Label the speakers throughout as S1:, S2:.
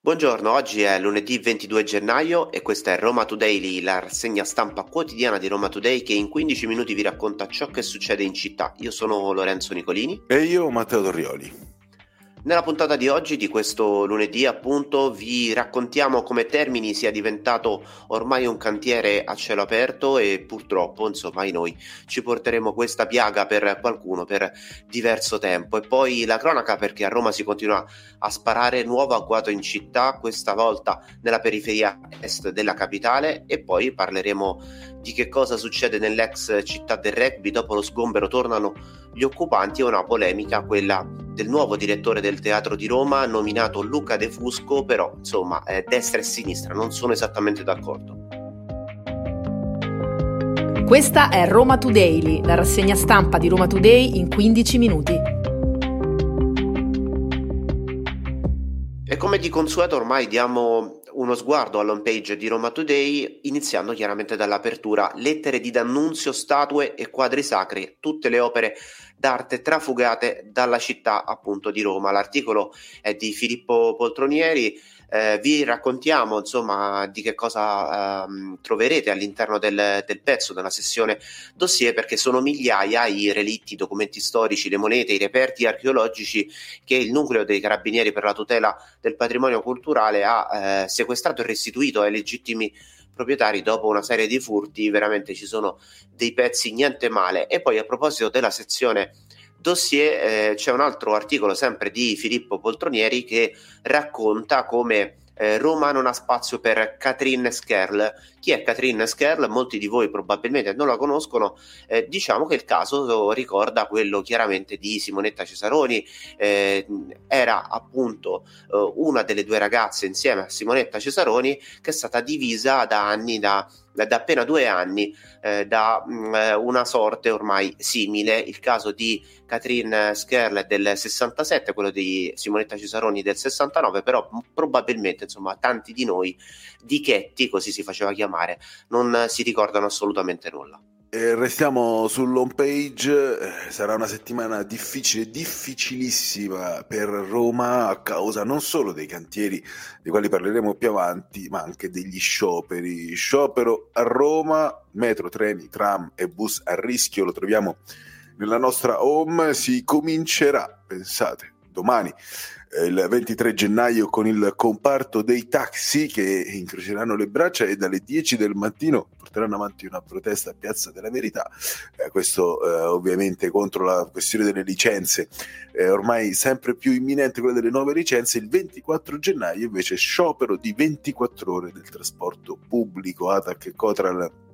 S1: Buongiorno, oggi è lunedì 22 gennaio e questa è Roma Today, la rassegna stampa quotidiana di Roma Today che in 15 minuti vi racconta ciò che succede in città. Io sono Lorenzo Nicolini.
S2: E io Matteo Torrioli.
S1: Nella puntata di oggi, di questo lunedì appunto, vi raccontiamo come Termini sia diventato ormai un cantiere a cielo aperto e purtroppo, insomma, noi ci porteremo questa piaga per qualcuno per diverso tempo. E poi la cronaca perché a Roma si continua a sparare nuovo agguato in città, questa volta nella periferia est della capitale e poi parleremo di che cosa succede nell'ex città del rugby dopo lo sgombero tornano gli occupanti e una polemica, quella del nuovo direttore del teatro di Roma nominato Luca De Fusco, però insomma eh, destra e sinistra non sono esattamente d'accordo.
S3: Questa è Roma Today, la rassegna stampa di Roma Today in 15 minuti.
S1: E come di consueto ormai diamo uno sguardo all'home page di Roma Today, iniziando chiaramente dall'apertura, lettere di D'Annunzio, statue e quadri sacri, tutte le opere d'arte trafugate dalla città appunto di Roma. L'articolo è di Filippo Poltronieri eh, vi raccontiamo insomma di che cosa ehm, troverete all'interno del, del, pezzo della sessione dossier perché sono migliaia i relitti, i documenti storici, le monete, i reperti archeologici che il nucleo dei carabinieri per la tutela del patrimonio culturale ha eh, sequestrato e restituito ai legittimi proprietari dopo una serie di furti. Veramente ci sono dei pezzi niente male. E poi a proposito della sezione dossier eh, c'è un altro articolo sempre di Filippo Poltronieri che racconta come eh, Roma non ha spazio per Catherine Skerl. Chi è Catherine Skerl? Molti di voi probabilmente non la conoscono. Eh, diciamo che il caso ricorda quello chiaramente di Simonetta Cesaroni. Eh, era appunto eh, una delle due ragazze insieme a Simonetta Cesaroni che è stata divisa da anni da da appena due anni eh, da mh, mm, eh, una sorte ormai simile, il caso di Catherine Skerl del 67, quello di Simonetta Cesaroni del 69, però probabilmente insomma tanti di noi di Chetti, così si faceva chiamare, non si ricordano assolutamente nulla.
S2: E restiamo sull'home page, eh, sarà una settimana difficile, difficilissima per Roma a causa non solo dei cantieri dei quali parleremo più avanti, ma anche degli scioperi. Sciopero a Roma, metro, treni, tram e bus a rischio, lo troviamo nella nostra home, si comincerà, pensate, domani il 23 gennaio con il comparto dei taxi che incroceranno le braccia e dalle 10 del mattino porteranno avanti una protesta a Piazza della Verità. Eh, questo eh, ovviamente contro la questione delle licenze, eh, ormai sempre più imminente quella delle nuove licenze. Il 24 gennaio invece sciopero di 24 ore del trasporto pubblico. Atac e Cotral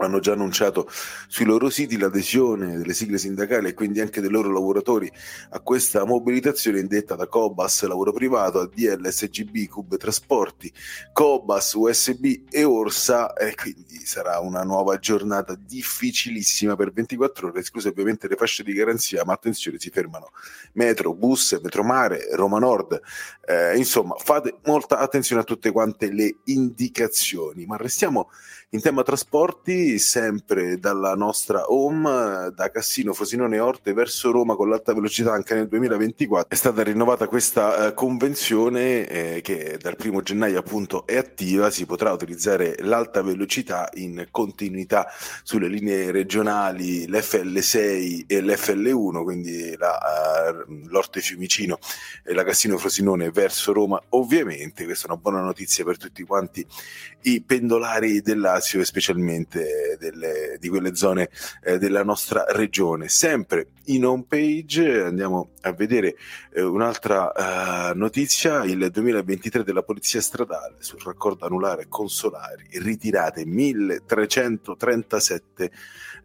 S2: hanno già annunciato sui loro siti l'adesione delle sigle sindacali e quindi anche dei loro lavoratori a questa mobilitazione indetta da Cobas Lavoro Privato, ADL, SGB, Cube Trasporti, Cobas, USB e Orsa. E quindi sarà una nuova giornata difficilissima per 24 ore, escluse ovviamente le fasce di garanzia, ma attenzione si fermano metro, bus, metromare, Roma Nord, eh, insomma fate molta attenzione a tutte quante le indicazioni, ma restiamo in tema trasporti, sempre dalla nostra home, da Cassino, Frosinone Orte verso Roma con l'alta velocità anche nel 2024, è stata rinnovata questa eh, convenzione eh, che dal primo gennaio appunto è attiva, si potrà utilizzare l'alta velocità in continuità sulle linee regionali, l'FL6 e l'FL1, quindi la, uh, l'Orte Fiumicino e la Cassino Frosinone verso Roma, ovviamente questa è una buona notizia per tutti quanti i pendolari della Lazio e specialmente delle, di quelle zone eh, della nostra regione. Sempre in home page andiamo a vedere eh, un'altra uh, notizia, il 2023 della Polizia Stradale sul raccordo anulare consolari, ritirate 1337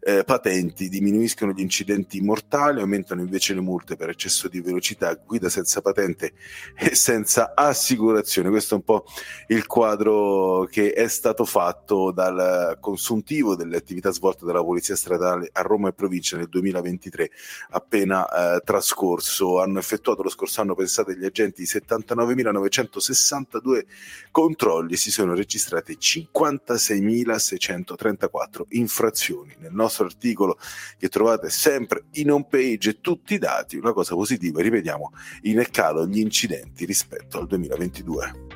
S2: eh, patenti, diminuiscono gli incidenti mortali, aumentano invece le multe per eccesso di velocità, guida senza patente e senza assicurazione. Questo è un po' il quadro che è stato fatto da dal consuntivo delle attività svolte dalla Polizia Stradale a Roma e provincia nel 2023 appena eh, trascorso. Hanno effettuato lo scorso anno, pensate, gli agenti 79.962 controlli si sono registrate 56.634 infrazioni. Nel nostro nostro articolo che trovate sempre in home page tutti i dati, una cosa positiva, rivediamo in calo gli incidenti rispetto al 2022.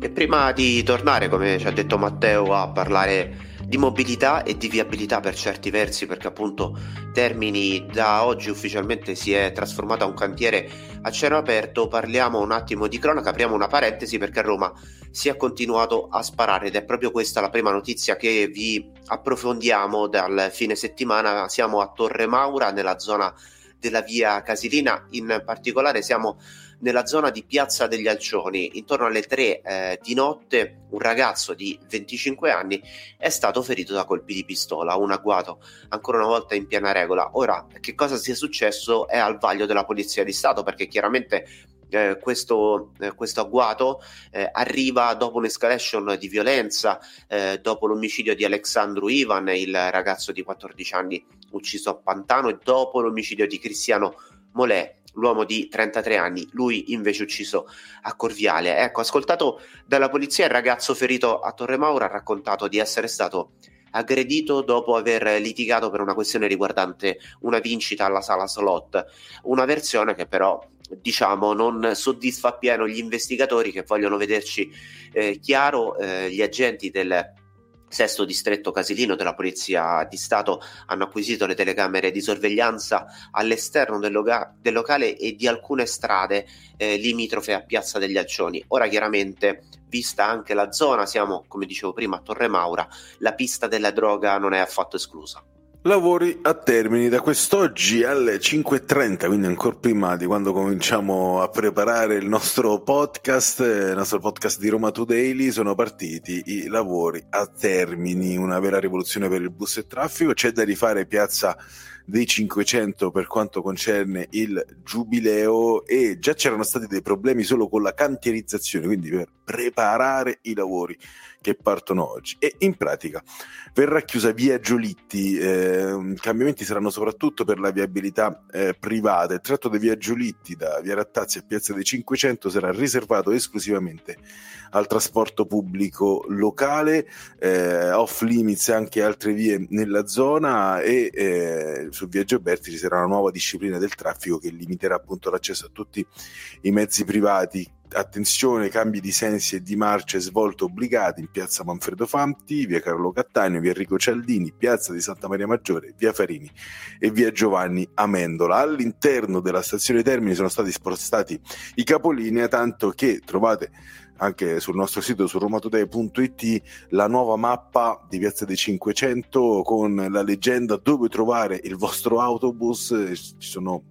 S1: E prima di tornare, come ci ha detto Matteo, a parlare di mobilità e di viabilità per certi versi, perché appunto Termini da oggi ufficialmente si è trasformato a un cantiere a cielo aperto, parliamo un attimo di cronaca, apriamo una parentesi perché a Roma si è continuato a sparare ed è proprio questa la prima notizia che vi approfondiamo dal fine settimana. Siamo a Torre Maura, nella zona della via Casilina, in particolare siamo nella zona di Piazza degli Alcioni, intorno alle 3 eh, di notte, un ragazzo di 25 anni è stato ferito da colpi di pistola, un agguato ancora una volta in piena regola. Ora, che cosa sia successo è al vaglio della Polizia di Stato, perché chiaramente eh, questo, eh, questo, agguato eh, arriva dopo un'escalation di violenza, eh, dopo l'omicidio di Alexandru Ivan, il ragazzo di 14 anni ucciso a Pantano, e dopo l'omicidio di Cristiano Molè, l'uomo di 33 anni, lui invece ucciso a Corviale. Ecco, ascoltato dalla polizia, il ragazzo ferito a Torre Maura ha raccontato di essere stato aggredito dopo aver litigato per una questione riguardante una vincita alla sala slot, una versione che però diciamo non soddisfa appieno gli investigatori che vogliono vederci eh, chiaro, eh, gli agenti del Sesto distretto casilino della Polizia di Stato hanno acquisito le telecamere di sorveglianza all'esterno del, loga- del locale e di alcune strade eh, limitrofe a Piazza degli Alcioni. Ora chiaramente, vista anche la zona, siamo come dicevo prima a Torre Maura, la pista della droga non è affatto esclusa.
S2: Lavori a termini da quest'oggi alle 5.30, quindi ancora prima di quando cominciamo a preparare il nostro podcast, il nostro podcast di Roma Today, sono partiti i lavori a termini, una vera rivoluzione per il bus e traffico, c'è da rifare piazza dei 500 per quanto concerne il giubileo e già c'erano stati dei problemi solo con la cantierizzazione, quindi per preparare i lavori che partono oggi. E in pratica verrà chiusa via Giolitti, eh, cambiamenti saranno soprattutto per la viabilità eh, privata, il tratto di via Giolitti da via Rattazzi a Piazza dei 500 sarà riservato esclusivamente al trasporto pubblico locale, eh, off limits anche altre vie nella zona e eh, su via Gioberti ci sarà una nuova disciplina del traffico che limiterà appunto l'accesso a tutti i mezzi privati attenzione, cambi di sensi e di marce svolte obbligati in piazza Manfredo Fanti, via Carlo Cattaneo, via Enrico Cialdini, piazza di Santa Maria Maggiore, via Farini e via Giovanni Amendola. All'interno della stazione Termini sono stati spostati i capolinea, tanto che trovate anche sul nostro sito su romatoday.it la nuova mappa di Piazza dei 500 con la leggenda dove trovare il vostro autobus, ci sono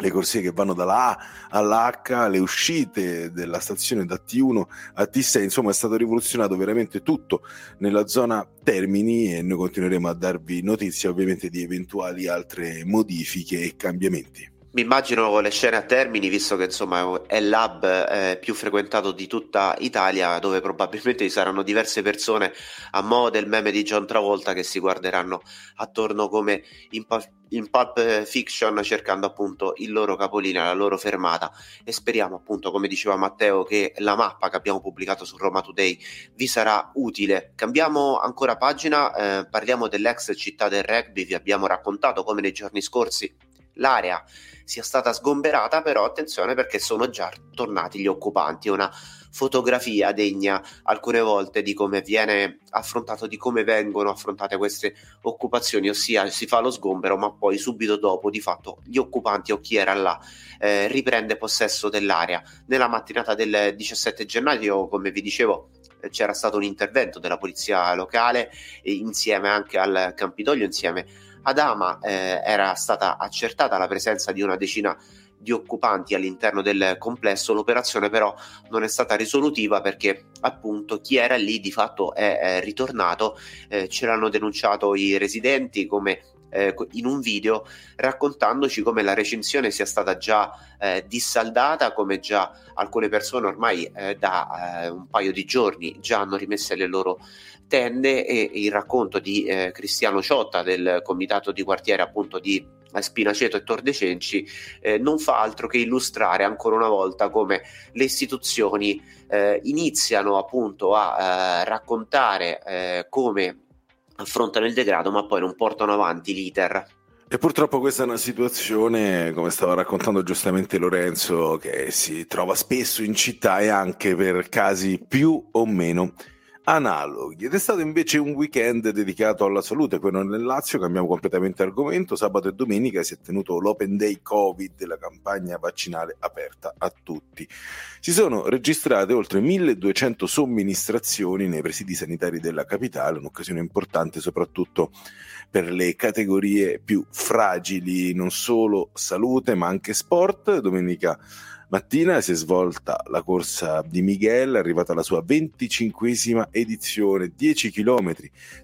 S2: le corsie che vanno dalla A alla H, le uscite della stazione da T1 a T6, insomma è stato rivoluzionato veramente tutto nella zona Termini e noi continueremo a darvi notizie ovviamente di eventuali altre modifiche e cambiamenti.
S1: Mi immagino le scene a Termini, visto che insomma è l'hub eh, più frequentato di tutta Italia, dove probabilmente ci saranno diverse persone a mo' del meme di John Travolta che si guarderanno attorno come in, in Pulp Fiction cercando appunto il loro capolinea, la loro fermata e speriamo appunto, come diceva Matteo, che la mappa che abbiamo pubblicato su Roma Today vi sarà utile. Cambiamo ancora pagina, eh, parliamo dell'ex città del rugby, vi abbiamo raccontato come nei giorni scorsi l'area sia stata sgomberata, però attenzione perché sono già tornati gli occupanti. Una fotografia degna alcune volte di come viene affrontato, di come vengono affrontate queste occupazioni, ossia si fa lo sgombero, ma poi subito dopo di fatto gli occupanti o chi era là eh, riprende possesso dell'area. Nella mattinata del 17 gennaio, come vi dicevo, c'era stato un intervento della polizia locale insieme anche al Campidoglio, insieme ad Ama eh, era stata accertata la presenza di una decina di occupanti all'interno del complesso, l'operazione però non è stata risolutiva perché appunto chi era lì di fatto è, è ritornato, eh, ce l'hanno denunciato i residenti come eh, in un video raccontandoci come la recensione sia stata già eh, dissaldata, come già alcune persone ormai eh, da eh, un paio di giorni già hanno rimesse le loro tende e il racconto di eh, Cristiano Ciotta del comitato di quartiere appunto di Spinaceto e Tordecenci eh, non fa altro che illustrare ancora una volta come le istituzioni eh, iniziano appunto a eh, raccontare eh, come affrontano il degrado ma poi non portano avanti l'iter.
S2: E purtroppo questa è una situazione, come stava raccontando giustamente Lorenzo, che si trova spesso in città e anche per casi più o meno analoghi. Ed è stato invece un weekend dedicato alla salute, quello nel Lazio, cambiamo completamente argomento, sabato e domenica si è tenuto l'Open Day Covid, la campagna vaccinale aperta a tutti. Si sono registrate oltre 1200 somministrazioni nei presidi sanitari della capitale, un'occasione importante soprattutto per le categorie più fragili, non solo salute ma anche sport. Domenica mattina si è svolta la corsa di Miguel, arrivata alla sua 25esima edizione, 10 km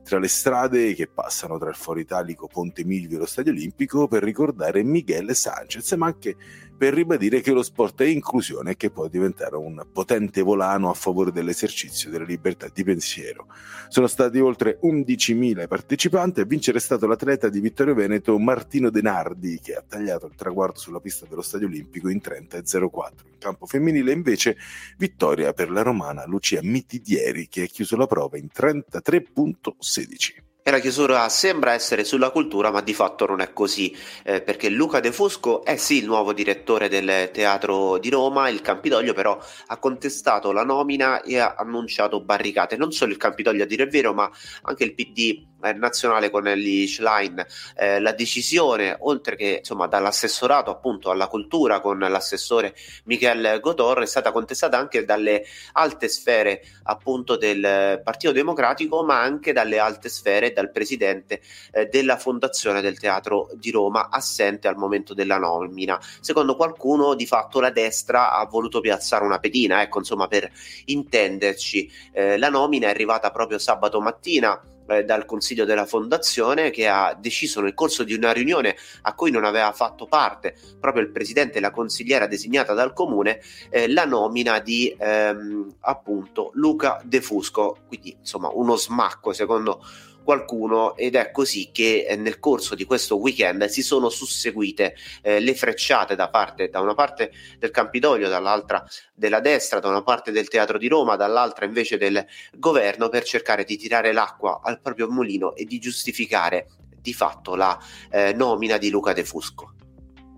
S2: tra le strade che passano tra il Foro Italico, Ponte Milvio e lo Stadio Olimpico per ricordare Miguel Sanchez, ma anche per ribadire che lo sport è inclusione e che può diventare un potente volano a favore dell'esercizio della libertà di pensiero. Sono stati oltre 11.000 i partecipanti a vincere è stato l'atleta di Vittorio Veneto Martino Denardi che ha tagliato il traguardo sulla pista dello Stadio Olimpico in 30 e 04. In campo femminile invece vittoria per la romana Lucia Mitidieri che ha chiuso la prova in 33.16.
S1: E la chiusura sembra essere sulla cultura, ma di fatto non è così, eh, perché Luca De Fusco è sì il nuovo direttore del Teatro di Roma, il Campidoglio però ha contestato la nomina e ha annunciato barricate. Non solo il Campidoglio a dire il vero, ma anche il PD nazionale con Ellie Schlein, eh, la decisione, oltre che insomma dall'assessorato appunto alla cultura con l'assessore Michel Gotor, è stata contestata anche dalle alte sfere appunto del Partito Democratico, ma anche dalle alte sfere dal presidente eh, della Fondazione del Teatro di Roma, assente al momento della nomina. Secondo qualcuno, di fatto la destra ha voluto piazzare una pedina, ecco, insomma, per intenderci. Eh, la nomina è arrivata proprio sabato mattina eh, dal consiglio della fondazione che ha deciso nel corso di una riunione a cui non aveva fatto parte proprio il presidente e la consigliera designata dal comune eh, la nomina di ehm, appunto Luca De Fusco. Quindi insomma uno smacco secondo qualcuno ed è così che eh, nel corso di questo weekend si sono susseguite eh, le frecciate da parte da una parte del Campidoglio, dall'altra della destra, da una parte del Teatro di Roma, dall'altra invece del governo per cercare di tirare l'acqua al proprio mulino e di giustificare di fatto la eh, nomina di Luca De Fusco.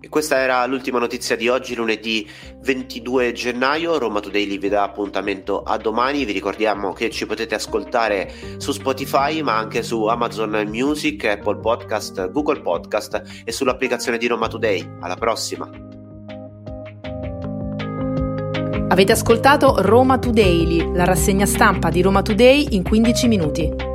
S1: E questa era l'ultima notizia di oggi, lunedì 22 gennaio. Roma Today vi dà appuntamento a domani. Vi ricordiamo che ci potete ascoltare su Spotify, ma anche su Amazon Music, Apple Podcast, Google Podcast e sull'applicazione di Roma Today. Alla prossima!
S3: Avete ascoltato Roma Today, la rassegna stampa di Roma Today in 15 minuti.